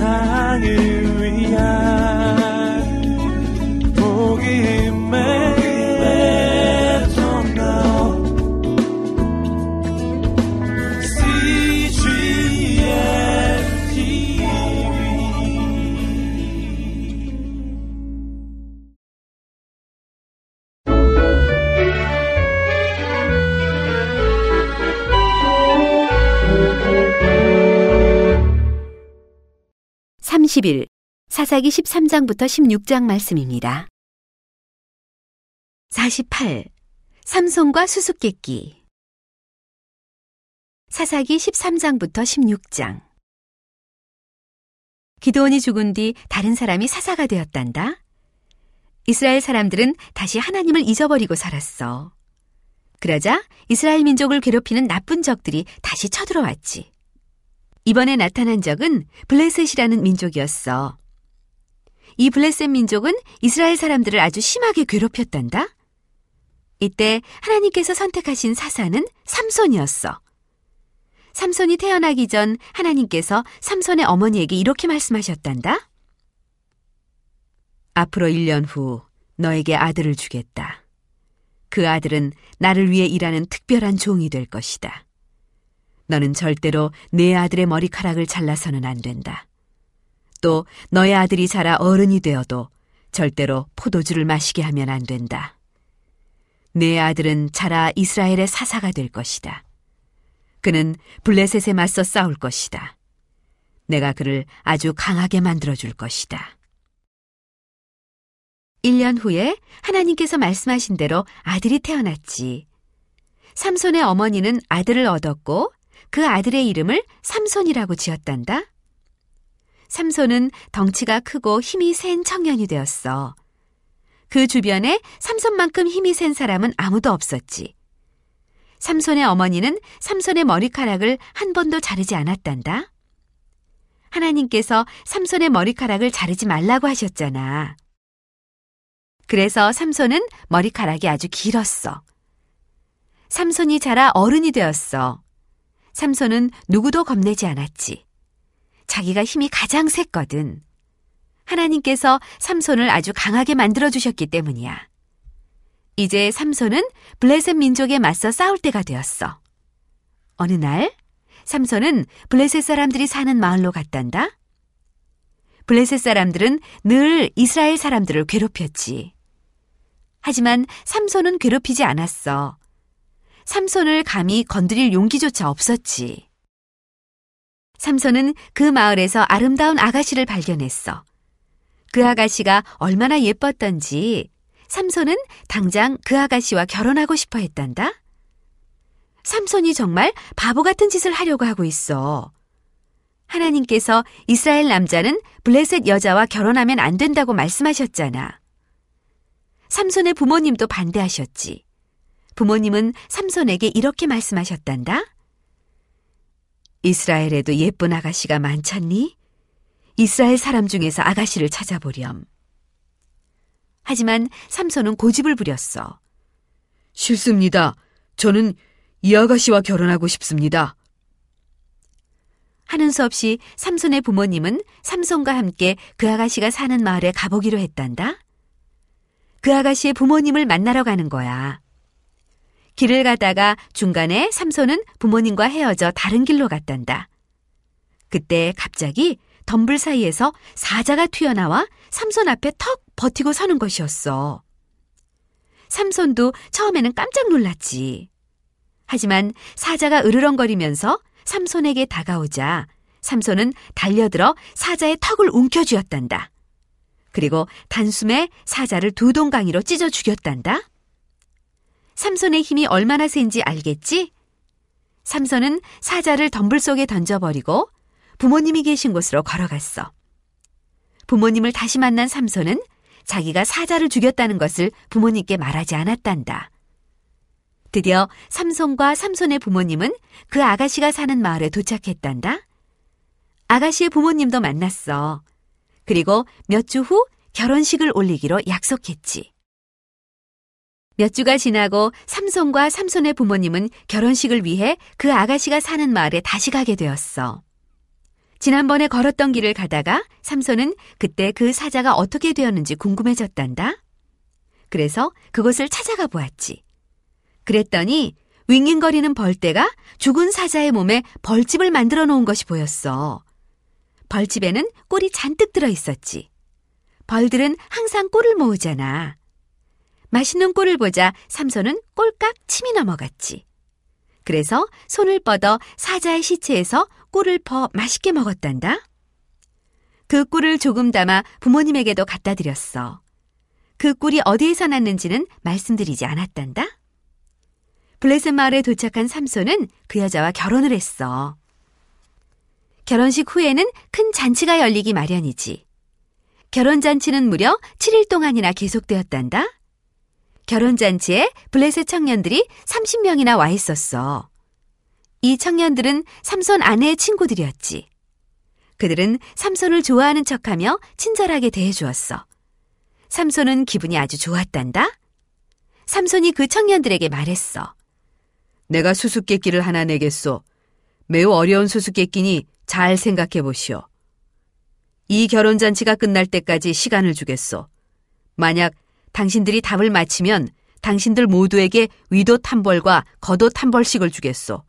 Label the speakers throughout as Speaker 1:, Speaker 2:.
Speaker 1: 세상을
Speaker 2: 30일 사사기 13장부터 16장 말씀입니다. 48. 삼손과 수수께끼 사사기 13장부터 16장 기도원이 죽은 뒤 다른 사람이 사사가 되었단다. 이스라엘 사람들은 다시 하나님을 잊어버리고 살았어. 그러자 이스라엘 민족을 괴롭히는 나쁜 적들이 다시 쳐들어왔지. 이번에 나타난 적은 블레셋이라는 민족이었어. 이 블레셋 민족은 이스라엘 사람들을 아주 심하게 괴롭혔단다. 이때 하나님께서 선택하신 사사는 삼손이었어. 삼손이 태어나기 전 하나님께서 삼손의 어머니에게 이렇게 말씀하셨단다. 앞으로 1년 후 너에게 아들을 주겠다. 그 아들은 나를 위해 일하는 특별한 종이 될 것이다. 너는 절대로 내 아들의 머리카락을 잘라서는 안 된다. 또 너의 아들이 자라 어른이 되어도 절대로 포도주를 마시게 하면 안 된다. 내 아들은 자라 이스라엘의 사사가 될 것이다. 그는 블레셋에 맞서 싸울 것이다. 내가 그를 아주 강하게 만들어 줄 것이다. 1년 후에 하나님께서 말씀하신 대로 아들이 태어났지. 삼손의 어머니는 아들을 얻었고 그 아들의 이름을 삼손이라고 지었단다. 삼손은 덩치가 크고 힘이 센 청년이 되었어. 그 주변에 삼손만큼 힘이 센 사람은 아무도 없었지. 삼손의 어머니는 삼손의 머리카락을 한 번도 자르지 않았단다. 하나님께서 삼손의 머리카락을 자르지 말라고 하셨잖아. 그래서 삼손은 머리카락이 아주 길었어. 삼손이 자라 어른이 되었어. 삼손은 누구도 겁내지 않았지. 자기가 힘이 가장 셌거든. 하나님께서 삼손을 아주 강하게 만들어 주셨기 때문이야. 이제 삼손은 블레셋 민족에 맞서 싸울 때가 되었어. 어느 날, 삼손은 블레셋 사람들이 사는 마을로 갔단다. 블레셋 사람들은 늘 이스라엘 사람들을 괴롭혔지. 하지만 삼손은 괴롭히지 않았어. 삼손을 감히 건드릴 용기조차 없었지. 삼손은 그 마을에서 아름다운 아가씨를 발견했어. 그 아가씨가 얼마나 예뻤던지 삼손은 당장 그 아가씨와 결혼하고 싶어 했단다. 삼손이 정말 바보 같은 짓을 하려고 하고 있어. 하나님께서 이스라엘 남자는 블레셋 여자와 결혼하면 안 된다고 말씀하셨잖아. 삼손의 부모님도 반대하셨지. 부모님은 삼손에게 이렇게 말씀하셨단다. 이스라엘에도 예쁜 아가씨가 많잖니? 이스라엘 사람 중에서 아가씨를 찾아보렴. 하지만 삼손은 고집을 부렸어.
Speaker 3: 싫습니다. 저는 이 아가씨와 결혼하고 싶습니다.
Speaker 2: 하는 수 없이 삼손의 부모님은 삼손과 함께 그 아가씨가 사는 마을에 가보기로 했단다. 그 아가씨의 부모님을 만나러 가는 거야. 길을 가다가 중간에 삼손은 부모님과 헤어져 다른 길로 갔단다. 그때 갑자기 덤불 사이에서 사자가 튀어나와 삼손 앞에 턱 버티고 서는 것이었어. 삼손도 처음에는 깜짝 놀랐지. 하지만 사자가 으르렁거리면서 삼손에게 다가오자 삼손은 달려들어 사자의 턱을 움켜쥐었단다. 그리고 단숨에 사자를 두 동강이로 찢어 죽였단다. 삼손의 힘이 얼마나 센지 알겠지? 삼손은 사자를 덤불 속에 던져버리고 부모님이 계신 곳으로 걸어갔어. 부모님을 다시 만난 삼손은 자기가 사자를 죽였다는 것을 부모님께 말하지 않았단다. 드디어 삼손과 삼손의 부모님은 그 아가씨가 사는 마을에 도착했단다. 아가씨의 부모님도 만났어. 그리고 몇 주 후 결혼식을 올리기로 약속했지. 몇 주가 지나고 삼손과 삼손의 부모님은 결혼식을 위해 그 아가씨가 사는 마을에 다시 가게 되었어. 지난번에 걸었던 길을 가다가 삼손은 그때 그 사자가 어떻게 되었는지 궁금해졌단다. 그래서 그곳을 찾아가 보았지. 그랬더니 윙윙거리는 벌떼가 죽은 사자의 몸에 벌집을 만들어 놓은 것이 보였어. 벌집에는 꿀이 잔뜩 들어 있었지. 벌들은 항상 꿀을 모으잖아. 맛있는 꿀을 보자 삼손은 꼴깍 침이 넘어갔지. 그래서 손을 뻗어 사자의 시체에서 꿀을 퍼 맛있게 먹었단다. 그 꿀을 조금 담아 부모님에게도 갖다 드렸어. 그 꿀이 어디에서 났는지는 말씀드리지 않았단다. 블레셋 마을에 도착한 삼손은 그 여자와 결혼을 했어. 결혼식 후에는 큰 잔치가 열리기 마련이지. 결혼 잔치는 무려 7일 동안이나 계속되었단다. 결혼잔치에 블레셋 청년들이 30명이나 와 있었어. 이 청년들은 삼손 아내의 친구들이었지. 그들은 삼손을 좋아하는 척하며 친절하게 대해주었어. 삼손은 기분이 아주 좋았단다. 삼손이 그 청년들에게 말했어.
Speaker 3: 내가 수수께끼를 하나 내겠소. 매우 어려운 수수께끼니 잘 생각해 보시오. 이 결혼잔치가 끝날 때까지 시간을 주겠소. 만약 당신들이 답을 맞히면 당신들 모두에게 위도 한 벌과 겉옷 한 벌씩을 주겠소.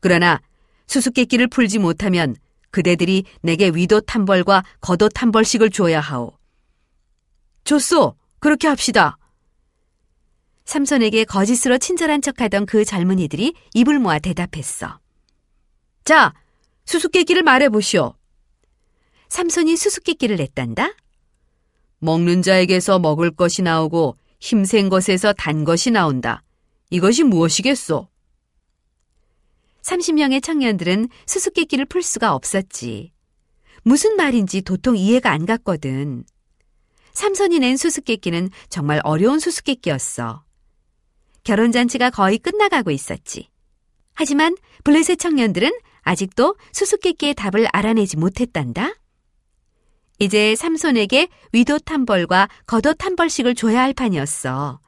Speaker 3: 그러나 수수께끼를 풀지 못하면 그대들이 내게 위도 한 벌과 겉옷 한 벌씩을 줘야 하오. 좋소. 그렇게 합시다.
Speaker 2: 삼손에게 거짓으로 친절한 척하던 그 젊은이들이 입을 모아 대답했어.
Speaker 3: 자, 수수께끼를 말해보시오.
Speaker 2: 삼손이 수수께끼를 냈단다.
Speaker 3: 먹는 자에게서 먹을 것이 나오고 힘센 것에서 단 것이 나온다. 이것이 무엇이겠소?
Speaker 2: 30명의 청년들은 수수께끼를 풀 수가 없었지. 무슨 말인지 도통 이해가 안 갔거든. 삼손이 낸 수수께끼는 정말 어려운 수수께끼였어. 결혼잔치가 거의 끝나가고 있었지. 하지만 블레셋 청년들은 아직도 수수께끼의 답을 알아내지 못했단다. 이제 삼손에게 위도 한 벌과 겉옷 한 벌씩을 줘야 할 판이었어.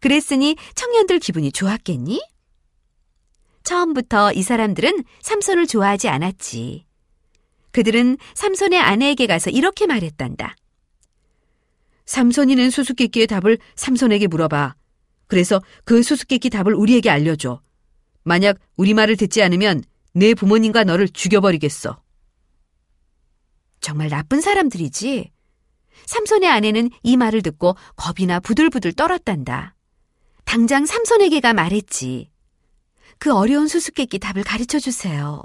Speaker 2: 그랬으니 청년들 기분이 좋았겠니? 처음부터 이 사람들은 삼손을 좋아하지 않았지. 그들은 삼손의 아내에게 가서 이렇게 말했단다.
Speaker 3: 삼손이 낸 수수께끼의 답을 삼손에게 물어봐. 그래서 그 수수께끼 답을 우리에게 알려줘. 만약 우리 말을 듣지 않으면 내 부모님과 너를 죽여버리겠어.
Speaker 2: 정말 나쁜 사람들이지. 삼손의 아내는 이 말을 듣고 겁이나 부들부들 떨었단다. 당장 삼손에게가 말했지. 그 어려운 수수께끼 답을 가르쳐 주세요.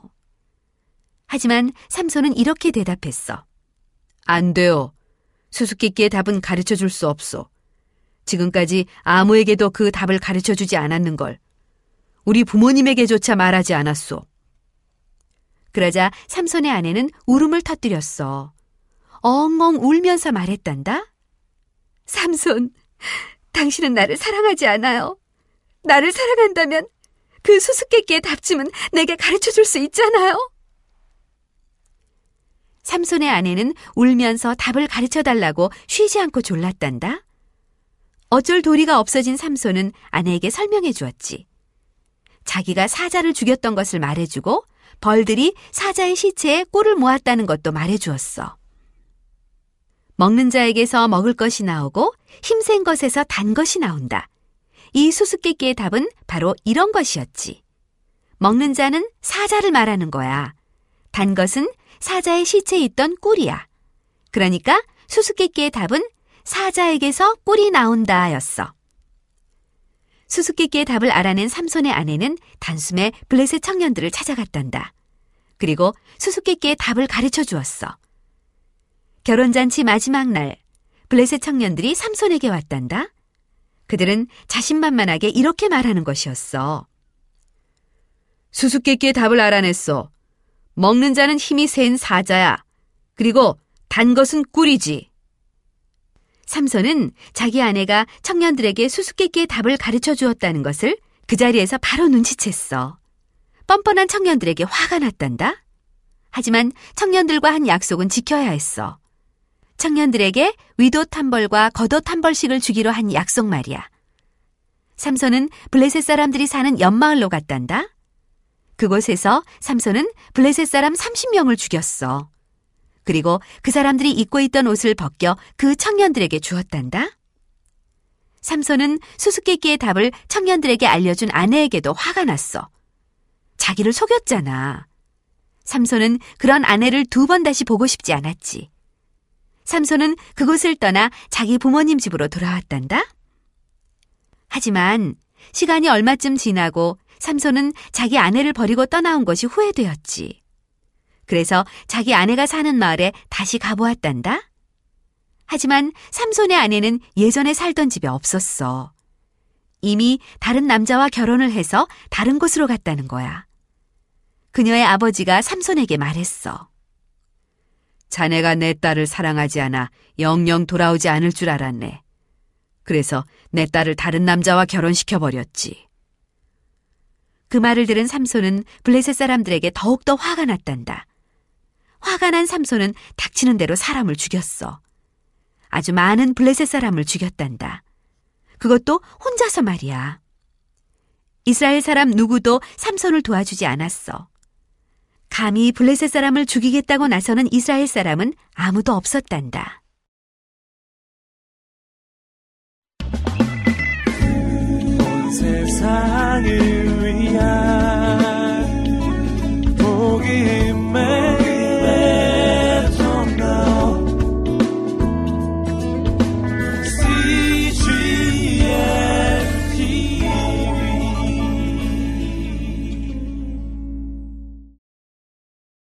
Speaker 2: 하지만 삼손은 이렇게 대답했어.
Speaker 3: 안 돼요. 수수께끼의 답은 가르쳐 줄 수 없어. 지금까지 아무에게도 그 답을 가르쳐 주지 않았는 걸. 우리 부모님에게조차 말하지 않았소.
Speaker 2: 그러자 삼손의 아내는 울음을 터뜨렸어. 엉엉 울면서 말했단다. 삼손, 당신은 나를 사랑하지 않아요. 나를 사랑한다면 그 수수께끼의 답쯤은 내게 가르쳐 줄 수 있잖아요. 삼손의 아내는 울면서 답을 가르쳐 달라고 쉬지 않고 졸랐단다. 어쩔 도리가 없어진 삼손은 아내에게 설명해 주었지. 자기가 사자를 죽였던 것을 말해주고 벌들이 사자의 시체에 꿀을 모았다는 것도 말해주었어. 먹는 자에게서 먹을 것이 나오고 힘센 것에서 단 것이 나온다. 이 수수께끼의 답은 바로 이런 것이었지. 먹는 자는 사자를 말하는 거야. 단 것은 사자의 시체에 있던 꿀이야. 그러니까 수수께끼의 답은 사자에게서 꿀이 나온다 였어. 수수께끼의 답을 알아낸 삼손의 아내는 단숨에 블레셋 청년들을 찾아갔단다. 그리고 수수께끼의 답을 가르쳐 주었어. 결혼잔치 마지막 날, 블레셋 청년들이 삼손에게 왔단다. 그들은 자신만만하게 이렇게 말하는 것이었어.
Speaker 3: 수수께끼의 답을 알아냈어. 먹는 자는 힘이 센 사자야. 그리고 단 것은 꿀이지.
Speaker 2: 삼손은 자기 아내가 청년들에게 수수께끼의 답을 가르쳐 주었다는 것을 그 자리에서 바로 눈치챘어. 뻔뻔한 청년들에게 화가 났단다. 하지만 청년들과 한 약속은 지켜야 했어. 청년들에게 위도 한 벌과 겉옷 한 벌씩을 주기로 한 약속 말이야. 삼손은 블레셋 사람들이 사는 연마을로 갔단다. 그곳에서 삼손은 블레셋 사람 30명을 죽였어. 그리고 그 사람들이 입고 있던 옷을 벗겨 그 청년들에게 주었단다. 삼손은 수수께끼의 답을 청년들에게 알려준 아내에게도 화가 났어. 자기를 속였잖아. 삼손은 그런 아내를 두 번 다시 보고 싶지 않았지. 삼손은 그곳을 떠나 자기 부모님 집으로 돌아왔단다. 하지만 시간이 얼마쯤 지나고 삼손은 자기 아내를 버리고 떠나온 것이 후회되었지. 그래서 자기 아내가 사는 마을에 다시 가보았단다. 하지만 삼손의 아내는 예전에 살던 집에 없었어. 이미 다른 남자와 결혼을 해서 다른 곳으로 갔다는 거야. 그녀의 아버지가 삼손에게 말했어.
Speaker 3: 자네가 내 딸을 사랑하지 않아 영영 돌아오지 않을 줄 알았네. 그래서 내 딸을 다른 남자와 결혼시켜버렸지.
Speaker 2: 그 말을 들은 삼손은 블레셋 사람들에게 더욱더 화가 났단다. 화가 난 삼손은 닥치는 대로 사람을 죽였어. 아주 많은 블레셋 사람을 죽였단다. 그것도 혼자서 말이야. 이스라엘 사람 누구도 삼손을 도와주지 않았어. 감히 블레셋 사람을 죽이겠다고 나서는 이스라엘 사람은 아무도 없었단다.
Speaker 1: 온 세상을